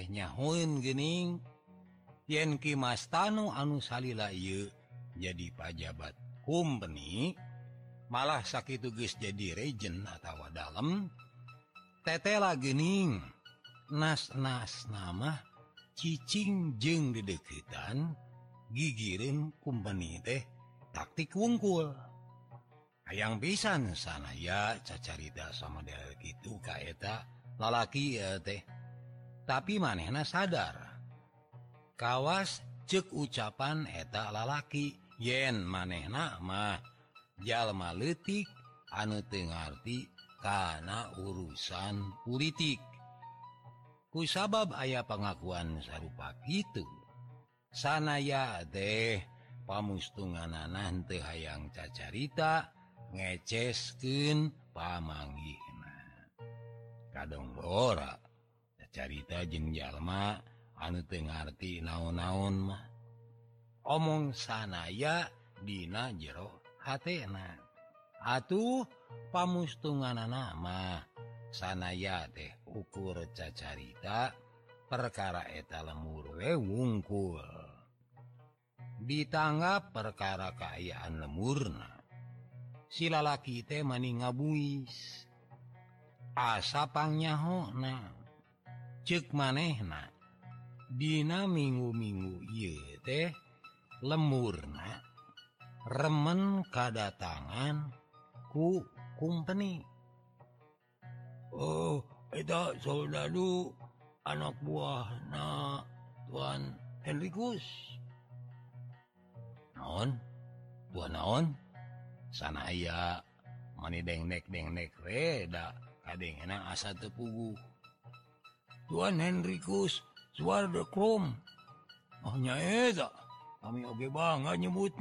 tehnyaun gening Yenki Mastanu anu Salila y jadi pajabat company malah sakit tugas jadi regen atau dalam tetela gening nas-nas nama ccing jeng dideketan gigirin company teh taktik wungkul yang bisa sana ya cacarita sama dari gitu kaeta lalaki ya teh. tapi manehna sadar. Kawas cek ucapan eta lalaki. Yen manehna mah jalma letik anu tengerti karena urusan politik. Ku sabab ayah pengakuan sarupa itu sanaya deh pamustungan anan teh hayang cacarita ngeceskeun pamanggihna. Kadang borak carita jengjallma anu Tengerti naon-naon mah. Omong sanaya Dina jero hatna atuh pamustungan nama. Sanaya teh ukur cacarita perkara eta lemur we wungkul. Ditanggap perkara keayaan lemurna. Silalaki teh maning ngabuis asapangnya hona cek manehna Dina minggu-minggu y teh lemurna remen kedatangan ku kumpeni. Oh itu selalu anak buah na Tuan Henrikus naon? Tuan naon? Sana aya mani dengnek dengnek reda kadang enak asa tepugu Tuan Henrikus Suarda Krom hanya ah, oh, kami Oke banget nyebut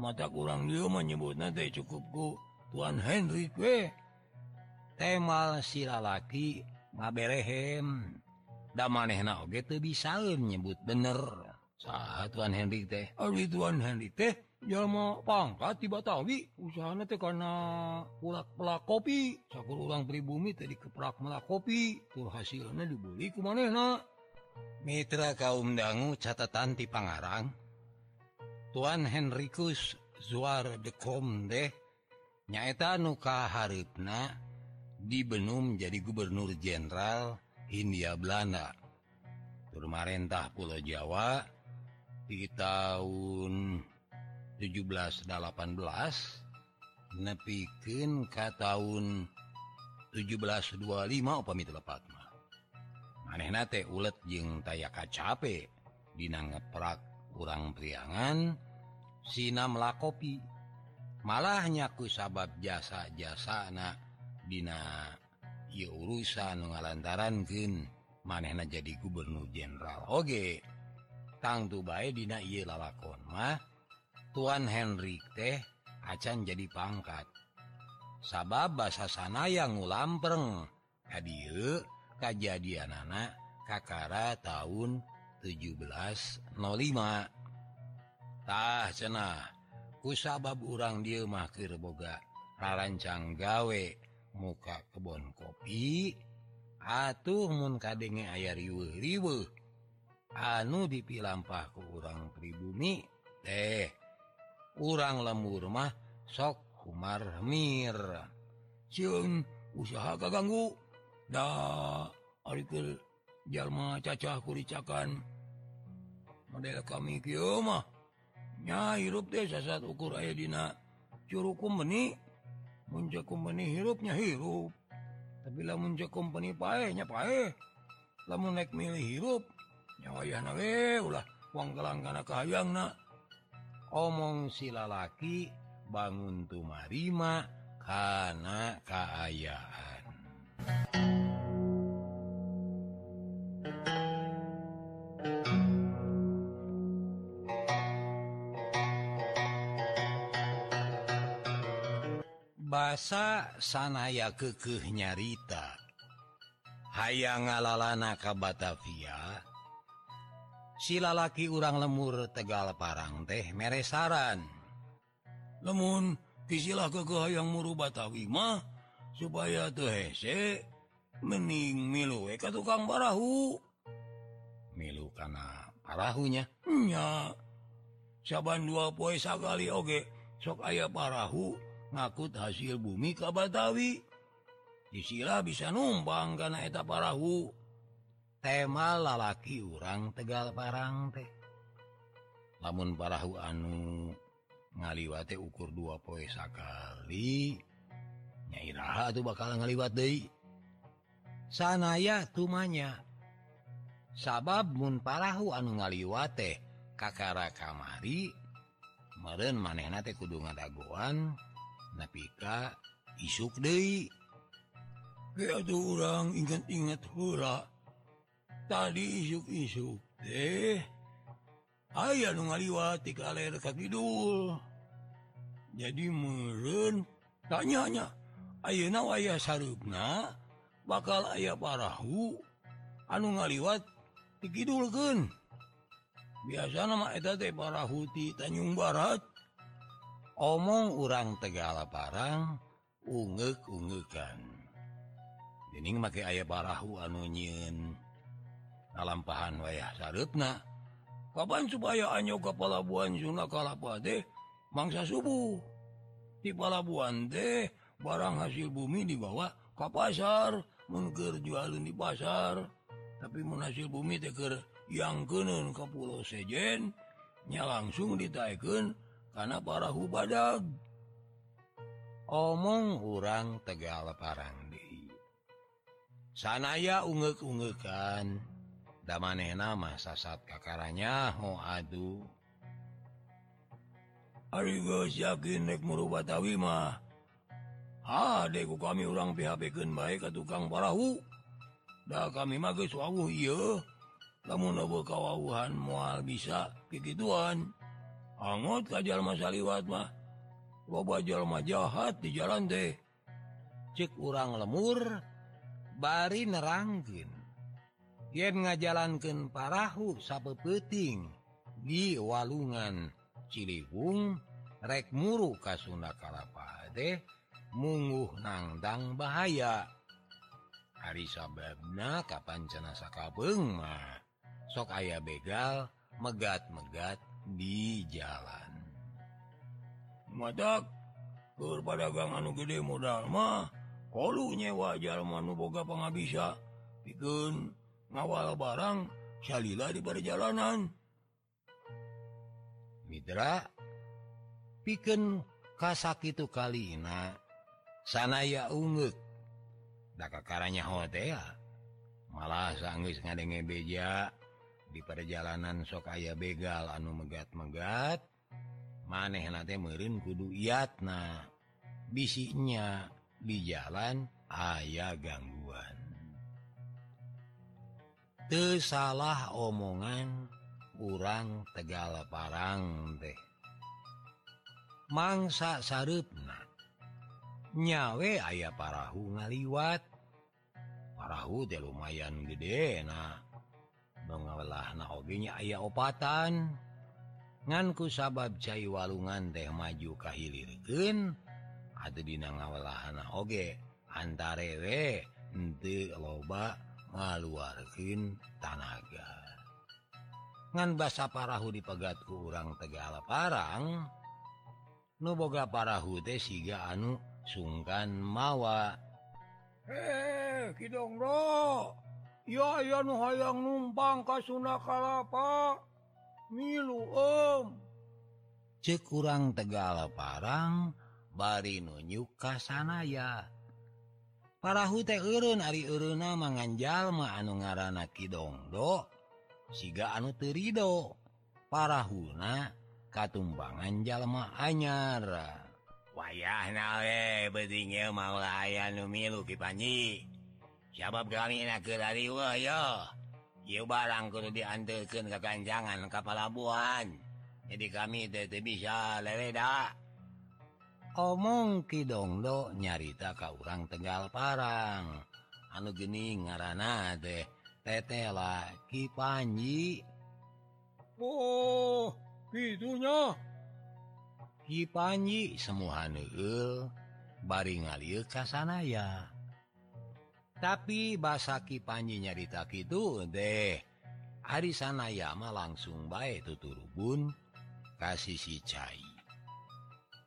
mata kurang dia menyebut nanti cukupku Tuan Henry we temal si lalaki ngaberehem. Da manehna oge teu bisa nyebut bener. Saha Tuan Henry teh? Oh, Ari Tuan Henry teh? Jalma pangkat di Batawi teh karena ulak pelak kopi. Sakur ulang pribumi tadi keprak melak kopi. Tur hasilnya dibeli ku manehna mitra kaum dangu catatan ti Pangarang. Tuan Henrykus Zuar de Kom deh nyaeta nu kaharipna di Benum jadi gubernur jenderal Hindia Belanda. Turmarentah Pulau Jawa di tahun 1718 nepiken ka tahun 1725 pamit lepatmah manehnate ulet jeung tayaka capek dinangeprak kurang priangan Sinamlah kopi malahnyakku sabab jasa-jasa anak Dina ia urusan ngalantaran Ken manehna jadi Gubernur Jenderal Oge. Tangtu baik Dina ia lalakon mah Tuan Henry teh acan jadi pangkat. Sabab bahasa sana yang ngulampreng. Hadiah kejadian anak Kakara tahun 1705 tah cenah kusabab urang dia mahkir boga rarancang gawe muka kebon kopi atuh mun kadenge aya riweuh-riweuh. Anu dipilampah ku urang pribumi teh urang lemur mah sok Umarmir siun usaha kaganggu. Dah artikel jalma cacah kuricakan. Model kami mah nya hirup deh sasat ukur aya dina. Curug company muncul company hirupnya hirup tapi lamun cek company pae nya pae lamun naik milih hirup nya wayah nawe ulah uang kelangkana kahayang na. Omong si lalaki bangun tumarima kana kaayaan. Basa sanaya kekeh nyarita. Hayang ngalalana ka Batavia silalaki urang lemur Tegal Parang teh meresaran lemun kisilah kekah yang muru Batawi mah supaya tuhhese mening milu ka tukang parahu milu karena parahunyanya saban dua poe sakali oge sok ayah parahu ngakut hasil bumi ka Batawi. Disila bisa numpang karena eta parahu tema lalaki urang Tegal Parang teh. Namun parahu anu ngaliwati ukur dua poe sakali nyairaha tuh bakal ngaliwat deui. Sanaya tumanya sabab mun parahu anu ngaliwate kakara kamari meureun maneh teh kudu ngadagoan nepika isuk deui. Orang ingat-ingat hura. tadi isuk-isuk deh ayaah ngaliwati kaler kakidul jadi meren tanyanya Ayeuna ayah sarupna? Bakal ayah parahu? Anu ngaliwat dikidulkan biasa nama parahuti Tanjung Barat. Omong urang Tegala Parang ungek-ungekan. Dening make ayah parahu anu nyin lampahan wayah sarutna Kapan supaya anyo ke pelabuhan Sunda Kalapa deh mangsa subuh. Di pelabuhan deh barang hasil bumi dibawa ke pasar. Mengger jualan di pasar. Tapi hasil bumi teker yang kenun ke pulau sejen. Nya langsung ditaikan karena para hubadag omong hurang Tegal parang Parangdi sanaya unge-ungekan da maneh nama? Sasat kakarnya ho aduh yakin Batawi merubahmah adekku kami orang PHPken baik ke tukang parahu. Nda kami make suhu kamu nobo kawauhan mual bisa gituan angot kajjal masaliwat mah. Loba jalma jahat di jalan deh cek kurang lemur bari nerangkin yen ngajalankan parahu sape peting di walungan Ciligung rek muru Kasunakalapade mungguh nangdang bahaya. Hari sababna kapan cenasa kabeng mah. Sok aya begal megat-megat di jalan. Mata berpadagang anu gede modal mah. Kalau nyewa jalan boga penghabisa bikin ngawal barang Shalila di perjalanan. Midra piken kasak itu kalina sanaya ungguk Dakakarnya hotel malah sanggis ngadenge beja di perjalanan sok aya begal anu megat-megat maneh nate merin kudu iatna bisinya di jalan ayah gangguan. Salah omongan urang Tegala parang deh mangsa sarupna. Nyawe ayah parahu ngaliwat. Parahu de lumayan gede nah mengalah nanya ayah opatan. Nganku sabab cair walungan teh maju kahilirken Adudina ngawalahan oge. Antarewe loba ngaluarkin tanaga. Ngan basa parahu di pegatku urang Tegala Parang nuboga parahu teh siga anu sungkan mawa. He kidong bro ya ya nu hayang numpang ka sunda kalapa. Milu om cek kurang Tegala Parang bari nunjuk ka sanaya. parahu teh urun Ari uruna manganjallma anu ngaran kidongdo. Siga anu Terido parahuna katumbangan jalma anyara wayah nawe bedingnya mau layan numilu ki panji sabab kami nak dari yo. Yuk barang kudu diantarkan ke kanjangan ka palabuhan jadi kami teh bisa leleda. omong kidongdo nyarita ka urang Tegal Parang. Anu geni ngaranana deh tetela Kipanji. Oh gitunya Kipanji semua nuul bari ngalir kasana ya tapi basa Kipanji nyarita gitu deh hari sanayama langsung baik tuturubun kasih si cair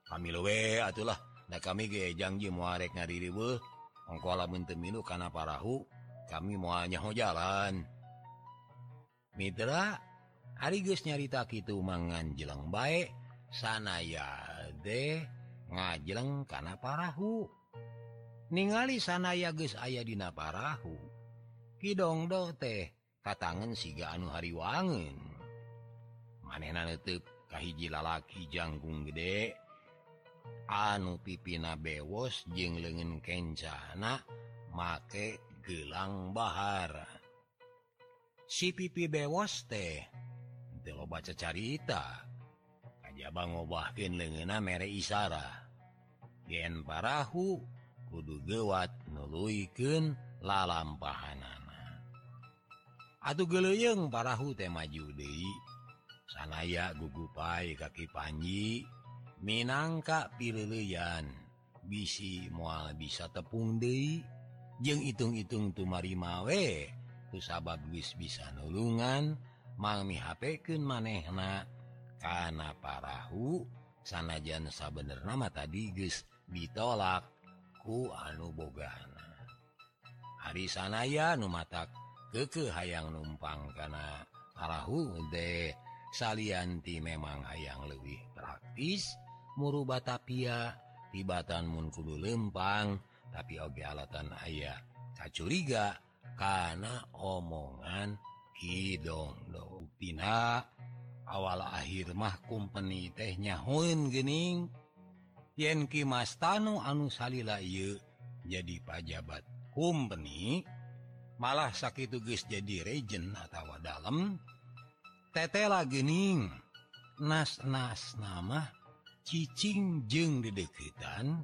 Pamiwe atulah nda kami gejanji muarek ngariwe ongkola minu karena parahu kami muanya muanyaho jalan. Mitra Arigus nyarita gitu mangan jelang baik sana ya deh ngajeleng karena parahu. Ningali sana ya guys ayah dina parahu kidong do teh katangan siga anu hariwangen manehna netep kahiji lalaki janggung gede. anu pipina bewos jeng lengen kencana make gelang Bahar. Si pipi bewos teh lo baca carita. Aja Bang ngobahkin lengena mere Isara. Gen parahu kudu gewat nuluken lalam pahanana Aduh geleyeng parahu tema Judi sanaya gugupai kaki Panji. minangka pililian bisi mual bisa tepung De jeung itung-itung tumari mawe tusabab wis bisa nulungan. Malmi HPken manehna. Karena parahu sanajan sabener nama tadi guys ditolak ku anu bogana. Hari sanaya numatak keke hayang numpang karena parahu deh salianti memang hayang lebih praktis. dan muru Batavia tibatan Munkudu lempang tapi oge alatan ayah kacuriga karena omongan Kidongtina awal akhir mahkum peni tehnya Houn gening Yenki Mastanu anu Salila y jadi pajabat kumpeni malah sakit guys jadi Regen atau dalam Tetela Gening nas-nas nama cicing jeng didekitan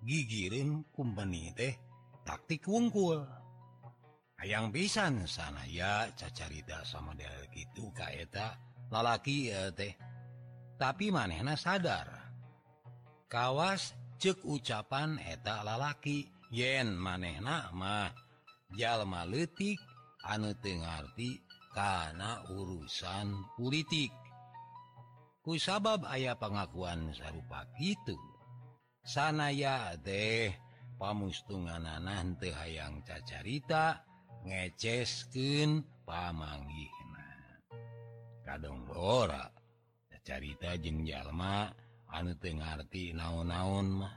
gigirin kumpeni teh taktik wungkul. Ayaang pisan sana ya cacarita sama dari gitu kaeta lalaki ya teh. Tapi manehna sadar kawas cek ucapan eta lalaki. Yen manehna mah jalma letik anu tengarti karena urusan politik. kusabab ayah pengakuan sarupa gitu sana ya deh pamustungan anak teh hayang cacarita ngeceskeun pamanggihna. Kadang ora cacarita jeung jalma anu teu ngarti naon-naon mah.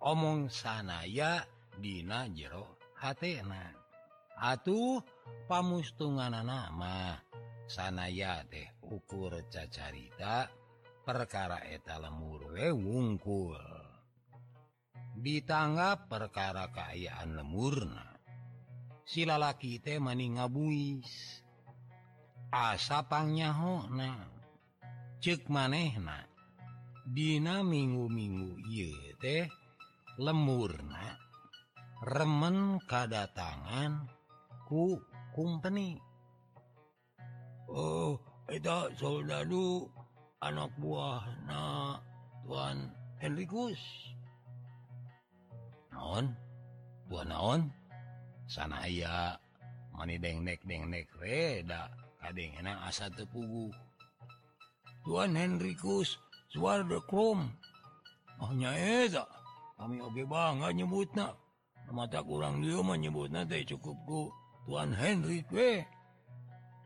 Omong sanaya dina jero hatena. Atuh pamustungan nama sanaya teh ukur cacarita perkara eta lemur wewungkul ditanggap perkara keayaan lemurna. Silalaki teh maning ngabuis asapangnya hona cek manehna. Dina minggu-minggu y teh lemurna remen kedatangan ku kumpeni. Oh itu soldadu anak buah nah Tuan Henrikus naon? Buah naon? Sana aya mani dengnek dengnek reda kadang enak asa tepugu. Tuan Henrikus suar dekrum mahnya eta eh, kami oge bangga nyebutna mata kurang dia menyebutna teh cukupku Tuan Henry we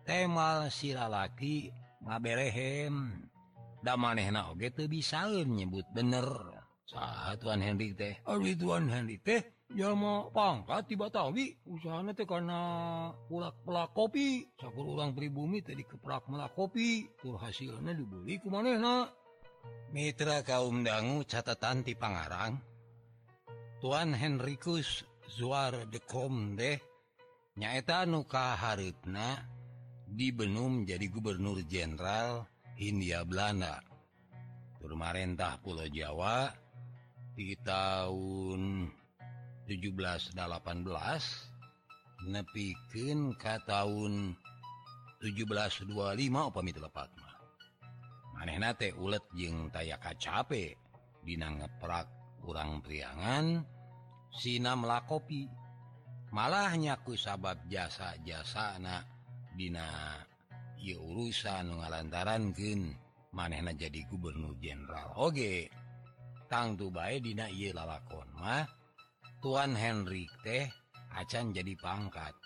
temal silalaki ngaberehem. Da manehna oge teu bisaeun nyebut bener. Saha Tuan Henry teh? Ari Tuan Henry teh jalma pangkat tiba Batawi. Usahana teh kana pulak-pulak kopi. Sakur urang pribumi teh dikeprak melak kopi. Tur hasilna dibeli ku manehna. Mitra kaum dangu catatan ti pangarang. Tuan Henrikus Zuar de Kom deh nyaeta nu kahareupna di Benum jadi Gubernur Jenderal Hindia Belanda. Turmarentah Pulau Jawa di tahun 1718 nepikin ke tahun 1725 upami telepat mah. Maneh nate ulet jeng taya kacape? Dina ngeprak kurang priangan sina melakopi. Malah nyaku sabab jasa-jasa anak Dina ia urusan ngalantarankan manehna jadi Gubernur Jenderal. Oge tangtu baik Dina ia lalakon mah Tuan Henry teh acan jadi pangkat.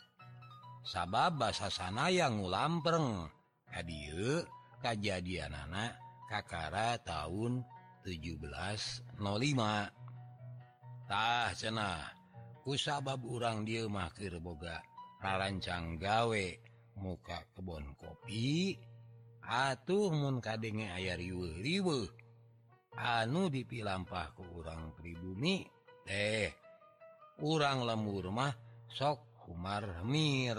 Sabab bahasa sana yang ngulampreng hadiah kejadian anak Kakara tahun 1705 tah cenah kusabab urang dia mahkir boga rarancang gawe. muka kebon kopi atuh mun kadenge aya ayar yul anu dipilampah ke urang pribumi teh urang lembur mah sok Umar Mir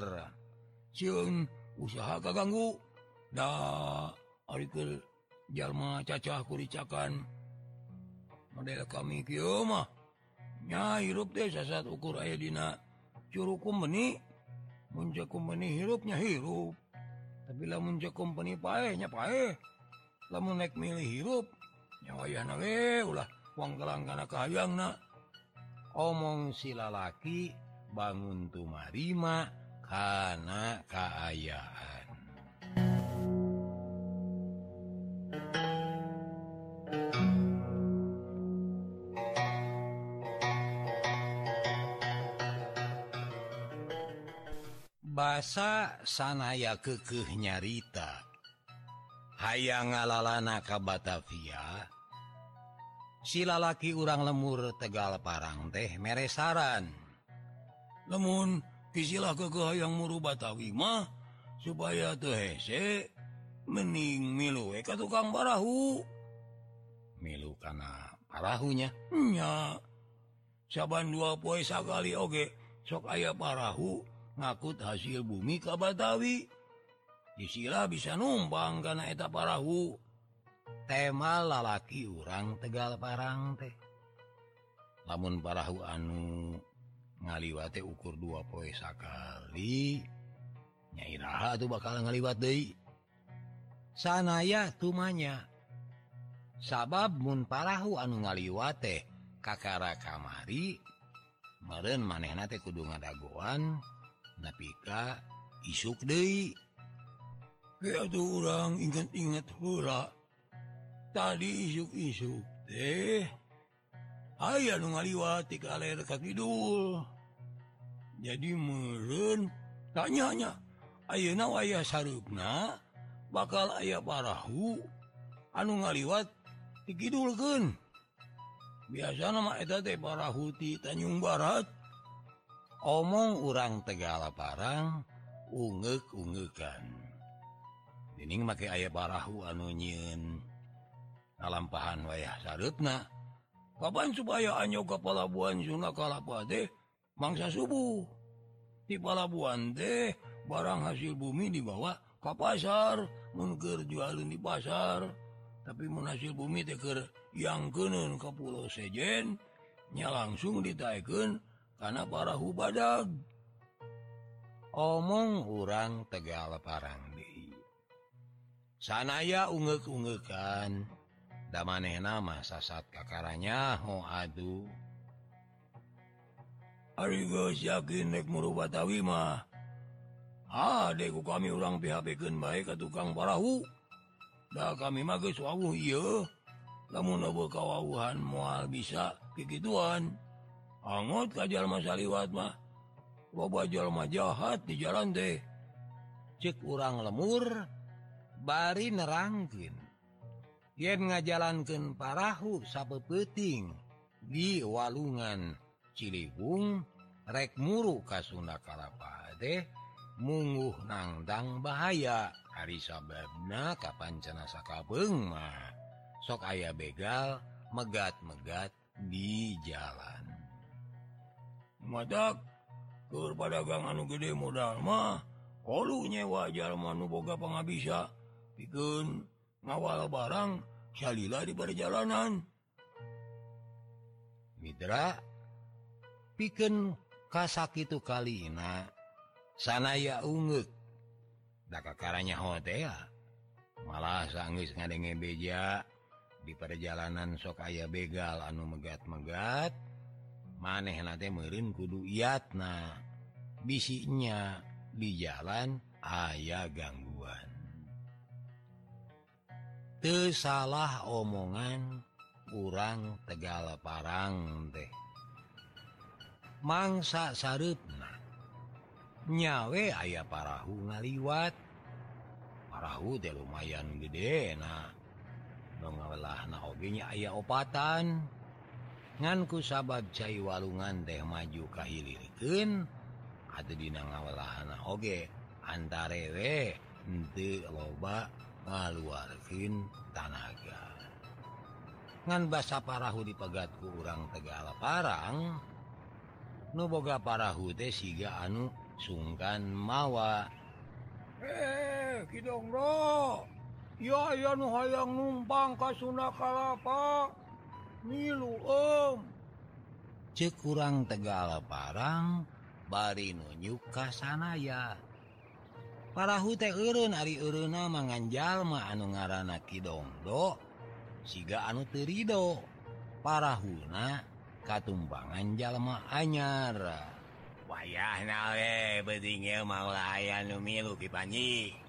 siun usaha kaganggu. Dah artikel jalma cacah kuricakan model kami kieu mah. Nya hirup teh sasat ukur aya dina curukum benih. Munca company hirupnya hirup. Tapilah Munca company panya pae lamun naik milih hirup ulah uang kelangkan kayang omong si lalaki bangun tumarima kana kaayaan. tiasa sanaya kekeh nyarita. Hayang ngalalana ka Batavia. Si lalaki urang lemur Tegal Parang teh meresaran. Namun kisilah kekeh yang muru Batawi mah supaya tuh hese mening milu ka tukang barahu. Milu karena parahunya nya. Saban dua poe sakali oge sok aya parahu ngakut hasil bumi ka Batawi. Disila bisa numbang karena eta parahu. Tema lalaki urang Tegal Parang teh. Namun parahu anu ngaliwate ukur dua poe sakali nyairaha tuh bakal ngaliwat deh sanaya tumanya sabab mun parahu anu ngaliwate kakara kamari meren manehna teh kudu ngadagoan napika isuk De orang ingat-ingat hura tadi isuk-isuk deh aya nu ngaliwati ka leher ka kidul. Jadi merun tanyanya Ayeuna wayah sarupna bakal aya parahu? Anu ngaliwat dikidulkan biasa nama eta teh parahu ti Tanjung Barat. omong urang Tegala parang ungek ungekan dining make aya barahu anu nyiin alampahan wayah sarutna Kapan supaya anyo ke pelabuhan Sunda Kalapa deh mangsa subuh. Di pelabuhan deh barang hasil bumi dibawa ke pasar mungkin jualan di pasar. Tapi menghasil bumi teker yang keun ke Pulau Sejen nya langsung ditaikan karena parahu badag omong urang tegal Parang sanaya ungek-ungekan. Da maneh nama sasat kakaranya ho adu. Aduh yakin mah adekku kami orang PHPken baik ke tukang parahu nda kami magwuh nabu kawauhan mual bisa kegituan. hangot kajjal masaliwat mah bobojolma jahat di jalan deh. Cek urang lemur bari nerangkin yen ngajalankan parahu sape peting di walungan Ciliwung rek muru ka Sunda Kalapa Karapade mungguh nangdang bahaya. Hari sababna kapan cenasa kabeng mah. Sok ayah begal megat-megat di jalan. Matur padagang anu gede modal modalmah kalau jalma manuboga boga pangabisa pikun ngawal barang salila di perjalanan. Mitra piken kasak itu kali na sana ya ungguk karenanya hotel malah sanggis ngadenge beja. Di perjalanan sok aya begal anu megat-megat maneh nate merin kudu yatna bisinya di jalan ayaah gangguan. Tersalah omongan kurang Tegala parang teh. Mangsa sarutna nyawe aya parahu ngaliwat. Parahu lumayan gede nah mengalah naogenya aya opatan. nganku sabab cair walungan teh maju kahilirken adadina ngawalahana. Oge antarewe ente loba ngaluarkin tanaga. Ngan basa parahu dipegatku urang Tegala Parang nuboga parahu teh siga anu sungkan mawa. Eh kidong bro. Ya ya nu hayang numpang ka Sunda Kalapa. milu Om. Ce kurang Tegala barang bari nunyuka sana ya. Parahu teh Erun Ari Eruna manganjallma anu ngaranna Kidongdo siga anu Terido parahuna katumbangan jalma anyar. Wayah nawe bedingil mau nu milu ki Panji.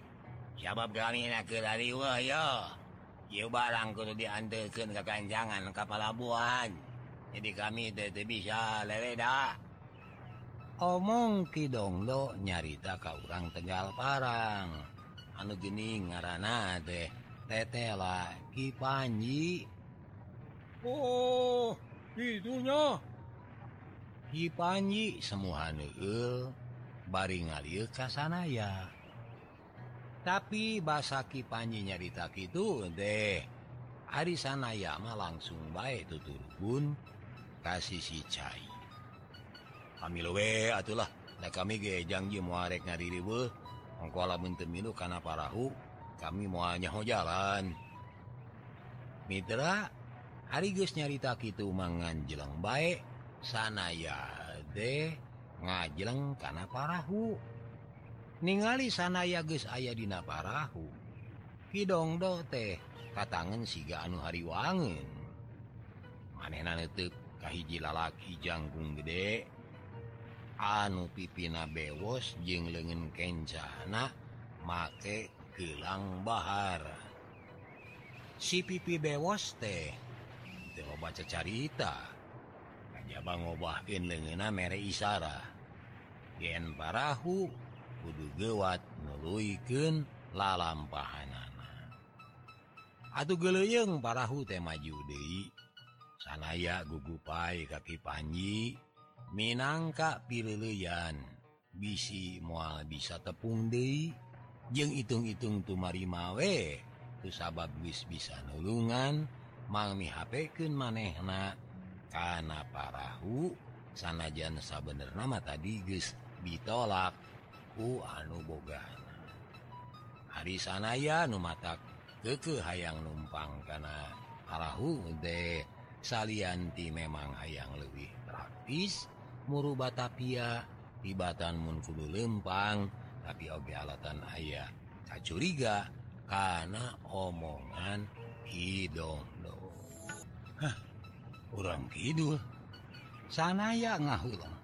sabab kami na ke dari wah ya barang kudu diantekan ke Kanjangan kapal Labuhan jadi kami TT bisa leleda omong Kidongdo nyarita kau orang Tegal Parang. Anu gini ngarana deh tetela Ki Panji. Oh itunya. Ki Panji semua nugel baring ngalir kasanaya tapi bahasaki Panji nyarita itu deh. Hari sana yama langsung baik tuturpun kasih si cai. Kami hamilwe atulah da kami ge janji muarek ngadiri we. Ongkola bentemilu karena parahu kami muanya ho jalan. Mitra hari geus nyarita kitu mangan jelang baik sana ya deh ngajeleng karena parahu. ningali sana ya guys aya dina parahu. Hidong do teh katangan siga anu hari wangen manenan netep kahiji lalaki janggung gede. Anu pipina bewos jeung leungeun kencana make gelang Bahar. Si pipi bewos teh teu baca carita. Aja ngobahkeun leungeunna mere isara. Yen parahu kudu gewat meluiken lalampahanana Atuh geleyeng parahu teh maju deui. sanaya gugupai kaki Panji Minangka pilileyan bisi moal bisa tepung deui. Jeung itung-itung tumari mawe sabab wis bisa nulungan mangmi HPken manehna. Kana parahu sanajan sabenerna mah tadi geus ditolak. ku anu bogana. Hari sanaya numatak keke hayang numpang karena Allahu de. Salianti memang hayang lebih praktis murubah tapia ibatan munkudu lempang tapi oge alatan ayah kacuriga karena omongan hidung do. Hah, orang kidul? Sanaya ngahulang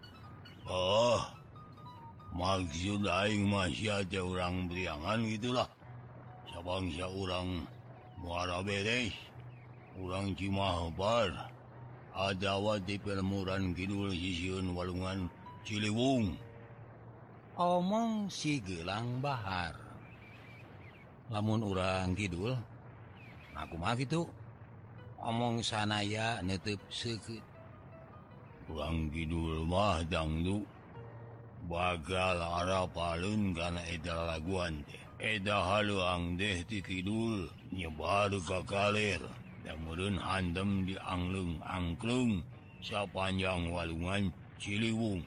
Oh maksud Aing masih aja orang beliangan gitulah. Sabangsa orang muara beres orang Cimabar adawa di permuran Kidul sisiun walungan Ciliwung. Omong si gelang Bahar. Lamun orang Kidul aku mah gitu omong sanaya netep seket orang Kidul mah dangdut bagal Arapalun karena Eda laguan deh Eda haluang deh di Kidul nyebar ke kalir dan mudun handem di Anglung Angklung sepanjang walungan Ciliwung.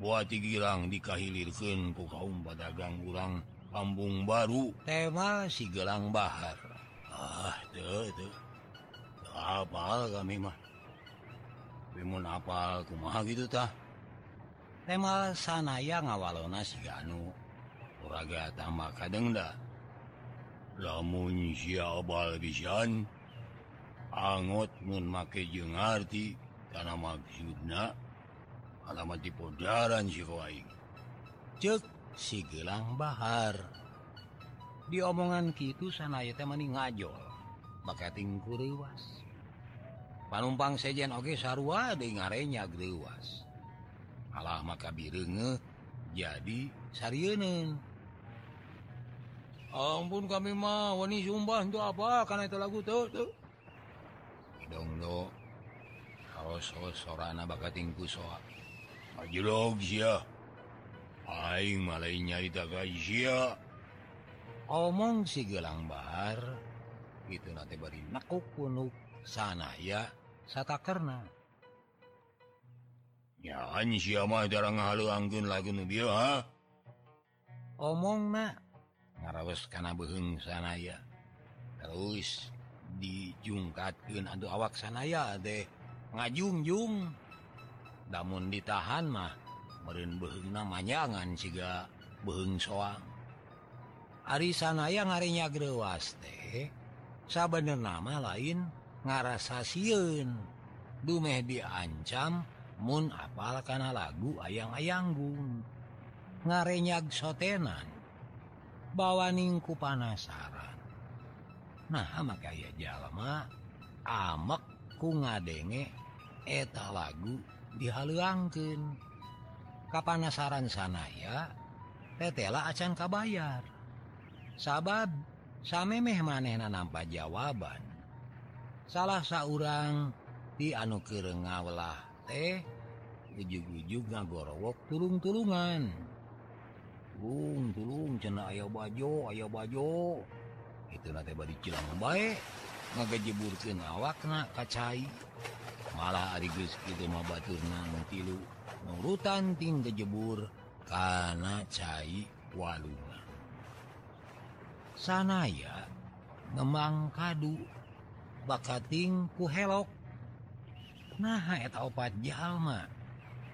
Buat girang dikahilirkan ku kaum pedagang urang Kampung Baru. Tema si Gelang Bahar. Ah tuh tuh apa kami mah. Bimun apal kumaha gitu tah? tema sanaya ngawalona si sianu raga tama kadengda lamun siabal bisan angot mun make jeung arti kana maksudna alamat di pondaran si kawaing cek si gelang bahar. Di omongan kitu sanaya teh mani ngajol. Baka tingku reuwas panumpang sejen oge sarua deui ngarenya greuwas Allah maka birenge jadi Sarnen ampun kami mau nih Zumba untuk apa? Karena itu lagu tuh tuh kalau kaos sorana bakatingku soa ajlog sia. Aing malai nyarita ka omong si gelang bahar itu nanti bari nakuk punuk sana ya satakerna. ngahaluanggun lagu omong na. ngarawes karena beheng sanaya. Terus dijungkatkan aduh awak sanaya deh ngajungjung. Namun ditahan mah merin beheng namanyangan siga beheng soang. Ari sanaya ngarinya grewas teh. Sabener nama lain ngarasa siun dumeh diancam Mun apal karena lagu ayang-ayanggung ngarenyag sotenan. Bawaningku panasaran. Nah maka makanya jalma amek ku ngadenge eta lagu dihaluangkeun. Kapanasaran sanaya tetela acan kabayar. Sabab samemeh manehna nampa jawaban. Salah seorang dianu ke ngawlah teh juga gorowok turung-tulungan Bung tulung cena Ayo bajo Ayo bajo. Itu dijeburkan awakna kacai. Malah ari geus kitu mah batur tilu nurutan ting kejebur kana cai waluna sanaya ngemang kadu bakating kuhelok nah eta opat jalma.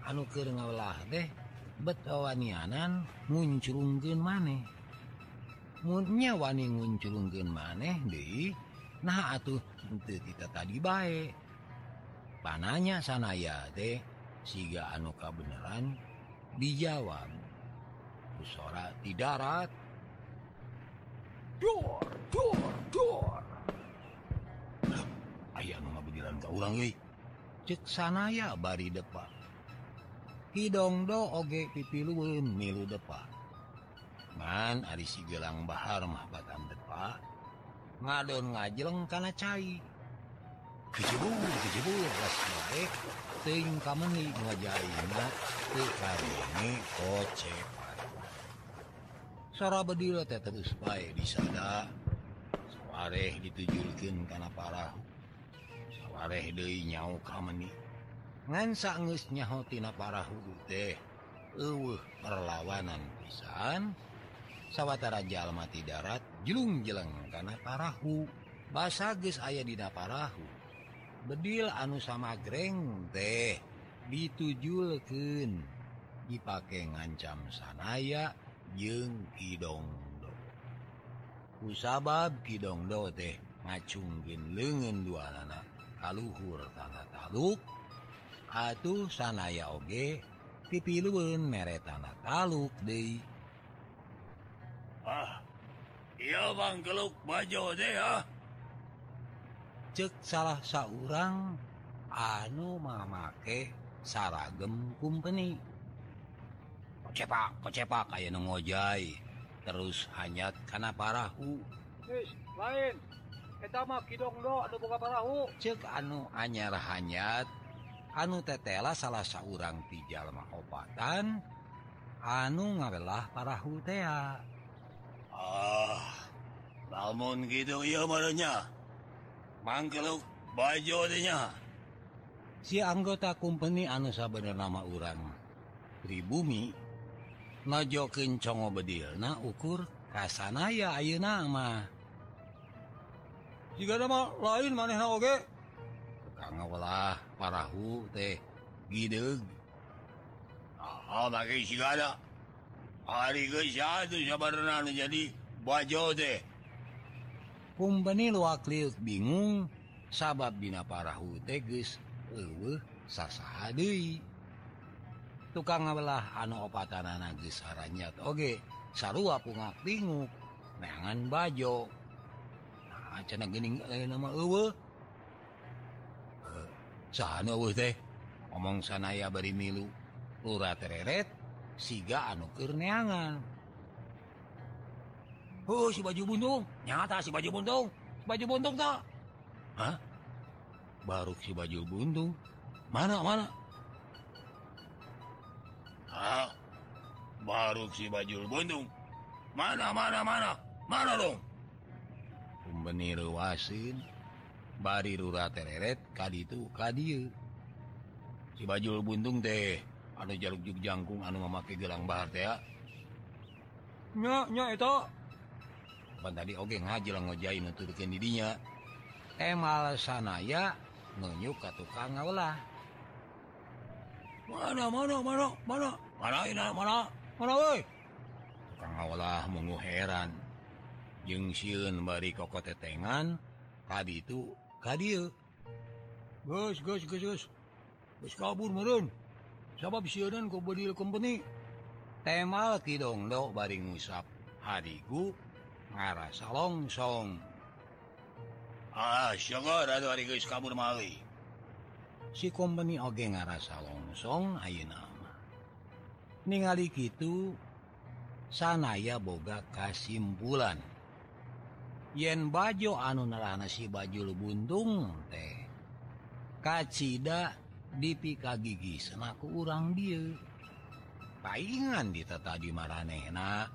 Anu ke ngalah deh betwanianan nguncurungkeun maneh. Munya wani nguncurungkeun maneh deui nah atuh teu kita tadi bae. Pananya sanaya teh siga anu kabeneran dijawab. Usora di darat dor dor. Dor ayah nggak berjalan ke orang sanaya bari depan hidongdo oge pipi luun milu depan man Ari si gelang Bahar mahbatan depan ngadon ngajeng karena cair sora bedil teh terus baik disada sore ditujulkan karena parah. nya ngansangnyahotina para hulu teh uh perlawanan pisan. Sawwatara Jalmati darat julung jeleng karena parahu. Basa guys ayah dina parahu. Bedil anu sama greng teh ditujulken dipake ngancam sanaya jeng Kidongdo usabab Kidongdo teh ngacunggen lengen dua anak kaluhur tanah taluk atuh sanaya oge tipiluun mere tanah taluk De ah iya Bang keluk bajo deh ah. Cek salah seorang anu mamake saragem kumpeni. Kocepak kocepak kayak nongojai terus hanyat karena parahu. Lain. cek anu anyar hanyat anu tetela salah seorang tijallma obatan anu ngabelah para hutea ah namun gitu ya barunya mangkeluk bajunya si anggota kumpeni anu saben nama urang pribumi nojokin congo bedil nah ukur kasanaya ayeuna mah. jika nama lain maneh oge olah parahu teh gide hari jadi bajo teh? Kumpeni luak liut bingung. Sabab dina parahu teges eueuh sasaha deui. Tukang ngabelah anu opatan geus haranyat oge sarua pungak bingung. Neangan bajo. omong sanaya bari milu Lura tereret siga anu keur neangan Oh si baju buntung nyata si baju buntung si baju buntung tak Hah? baru si baju buntung mana mana Hah? baru si baju buntung mana mana mana mana dong meniru wasin bari rura tereret tadi itu tadi si bajul buntung teh anu jaluk-juk jangkung anu memakai gelang bahar teh nya nya itu. Pan tadi oke ngaji lah ngojain nuturukin didinya. Eh malah sana ya ngenyuk ke tukang ngaulah mana mana mana mana? Mana ina mana? Mana woi? Tukang ngaulah mungu heran. jeung siun bari kokotetengan tadi itu kadi Gus, gus, gus, gus. Gus kabur meren. sabab siunan kobodil company. Tema kidongdok bari ngusap harigu ngarasa longsong ah syukur atuh hari geus kabur mali si company oge ngarasa longsong ayeuna mah. Ningali kitu sanaya boga kasimpulan. yen bajo anu nerana si baju Lubuntung teh. Kacita dipika gigi senaku urang dia palingan dita tadi marehna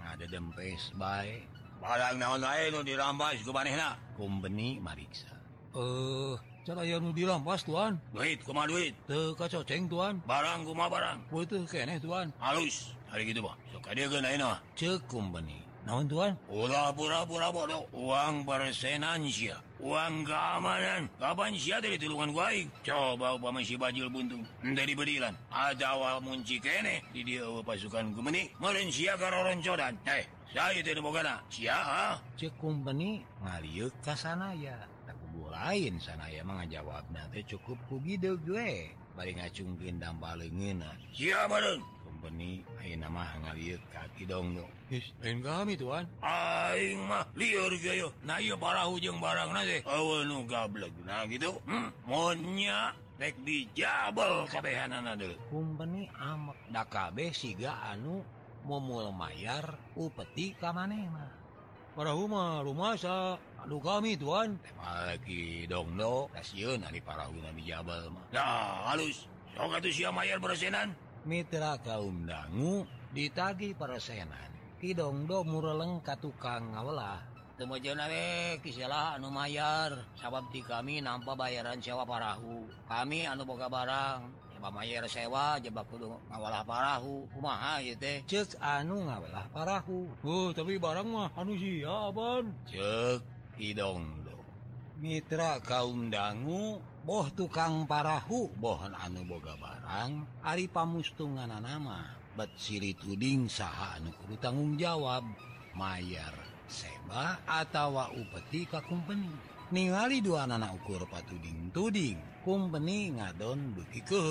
ada dempes baik barang naon lain dirampas ku manehna? Kumbeni mariksa. Eh uh, cara yang nu dirampas tuan? Duit kuma duit? Teu kacoceng tuan. Barang kuma barang? Butuh keneh tuan. Halus. Hari gitu mah sok dia geuna mah ceuk kumbeni tuan Ulah pura-pura bodoh. uang persenan sia. uang keamanan Kapan sia dari tulungan gua aing? coba upama si bajil buntung dari berilan ada awal munci kene di dia pasukan gemeni Malaysia karoroncodan eh saya tidak mau kena siapa cekum beni ngaliuk ke sana ya aku lain sana ya mengajawab nanti cukup kugi gue Bari ngacungkin dan paling enak siapa dong Beni dong kami Tuhan para hujung barang gablek nah gitu. Hmm, Maunya di jabel kumpeni amak kabeh siga anu momul mayar upeti kamanema para rumah rumah sa aduh kami tuan lagi dong do. Stasiun hari para huna di mah. Nah halus. Sok atuh sia mayar beresenan. Mitra kaum dangu ditagi persenan kidong do mureleng ka tukang ngawela temujana we kislah anu mayar. Sabab di kami nampa bayaran sewa parahu. Kami anu boga barang. Pak Mayyar sewa jebak kudu ngawalah parahu. Kumaha ieu teh? Ceuk anu ngawalah parahu. Heuh tapi barang mah anu sia aban ceuk kidongdo. Mitra kaum dangu boh tukang parahu bohon anu boga barang Ari pamustungan nama bet siri tuding saha anukuru tanggung jawab Mayer seba atautawa upeti ka kumpeni ningali dua anak ukur patuding tuding kumpeni ngadon beki ke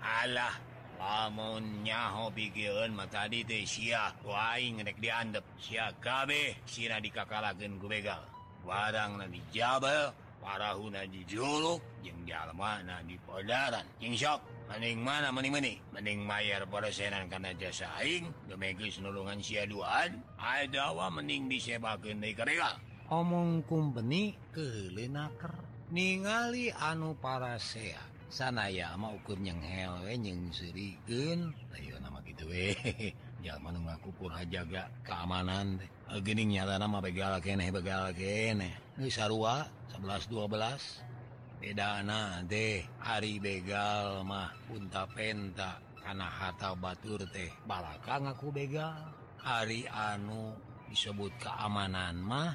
Allah lamunnya hobi giun mata di Sia waing rek diandep. Sia kabeh Sina dikakalagen gubegal barang nabi Jabel parahuna di Jolo jalma na di Podaran sok, maning mana mening-menik mening Mayer peresenan karena jasa Aing demegis nulungan sia siaduan adawa mending disebakeun deui karega omong kumpeni kelenaker. Ningali anu parasea. Sanaya ama ukur nyeng helwe nyeng serigen ayo nama gitu we. zaman kupur jaga keamanan gini nyata nama begal kene begal kene ini sarua 11 12 beda deh hari begal mah punta penta karena harta batur teh. Balaka ngaku begal. Hari anu disebut keamanan mah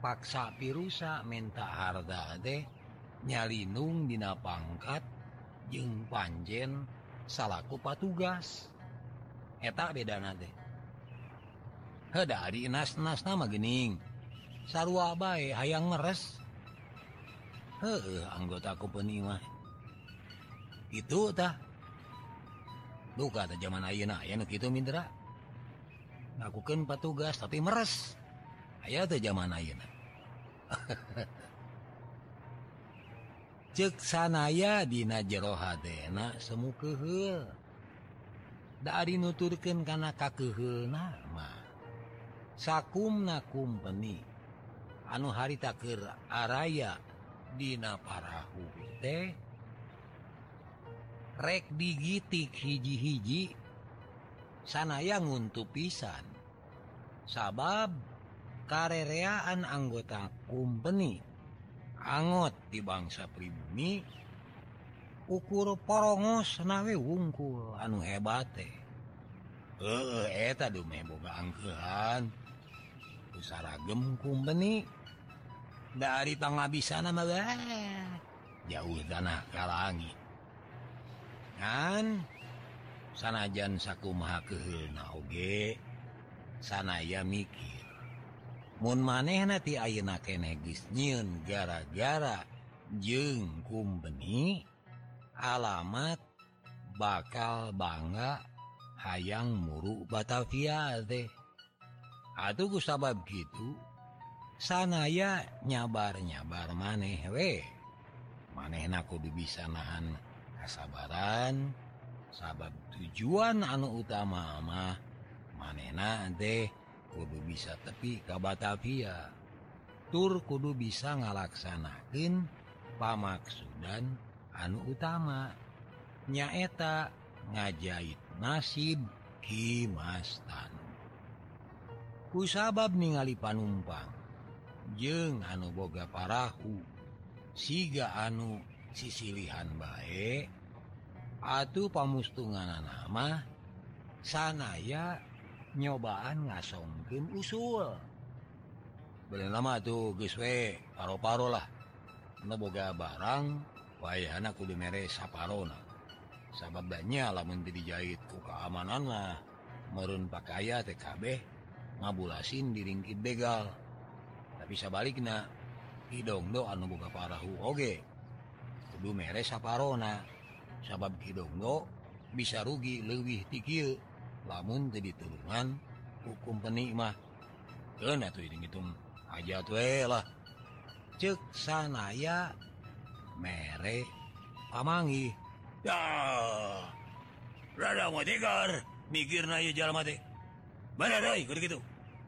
paksa pirusa minta harta teh. Nyalinung dina pangkat jeung panjen salaku patugas. eta beda nas-nas nama gening. Sarwa baik hayang ngeres. He anggotaku penima itu tah duka tak zaman ayeuna ya gitu Mindra lakukan petugas tapi meres. Aya teh zaman ayeuna cek sanaya dina jero hadena semu kehel dari nuturken karena kakehel nama sakum nakum peni anu hari takir araya Dina parahu teh. Rek digitik hiji-hiji sana yang nguntu pisan. Sabab karereaan anggota kumpeni anggot di bangsa pribumi ukur porongos nawe wungkul anu hebate uh, angkehan. Usaragem benik dari tengah bisa nama jauh tanah kalangi. Kan sanajan saku ma naoge sanaya mikir. Mu maneh nati ayeuna keneggis nyiun gara-gara jengkum benik alamat bakal bangga hayang muruk Batavia deh Aduh sabab gitu. Sanaya nyabar-nyabar maneh we. Maneh nakudu bisa nahan kesabaran sabab tujuan anu utama mah manena deh kudu bisa tepi ke Batavia. Tur kudu bisa ngalaksanakan pamaksudan anu utama. Nyaeta ngajahit nasib Himastan usabab ningali panumpang. Jeng anu boga parahu. Siga anu sisilihan baik Atuh pamustungan nama. Sanaya nyobaan ngasongkin usul. Bernama tuh geswe paro-paro lah. Neboga barang wayana kudu mere saparona sababnya lamun dijahit ku keamananlah merun pakaian TKB ngabulasin diringkit begal tapi sabaliknya Kidongdo anu buka parahu oge. Kudu mere saparona sabab Kidongdo bisa rugi lebih tikil lamun jadi turunan hukum penikmah kena tuh hitung-hitung aja tuh lah. Cek sanaya mere pamangi Rada mau tegar, mikir naya jalan mati. Mana doi, kudu gitu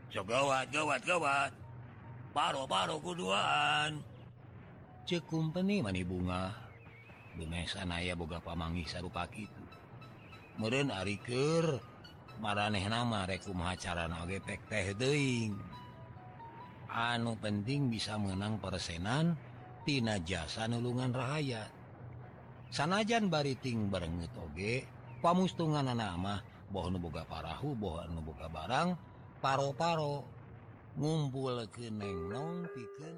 so gawat gawat gawat paro-paro kuduan Cek kumpeni mani bunga Bemesan aya boga pamangi sarupa itu meren Ariker maraneh nama rekum acara nagepek teh deing anu penting bisa menang persenan Tina jasa nulungan rakyat. sanajan bariting bareng toge pamustungan nama bohboga parahu bohboga barang paro-paro ngumpul ke neng nong piken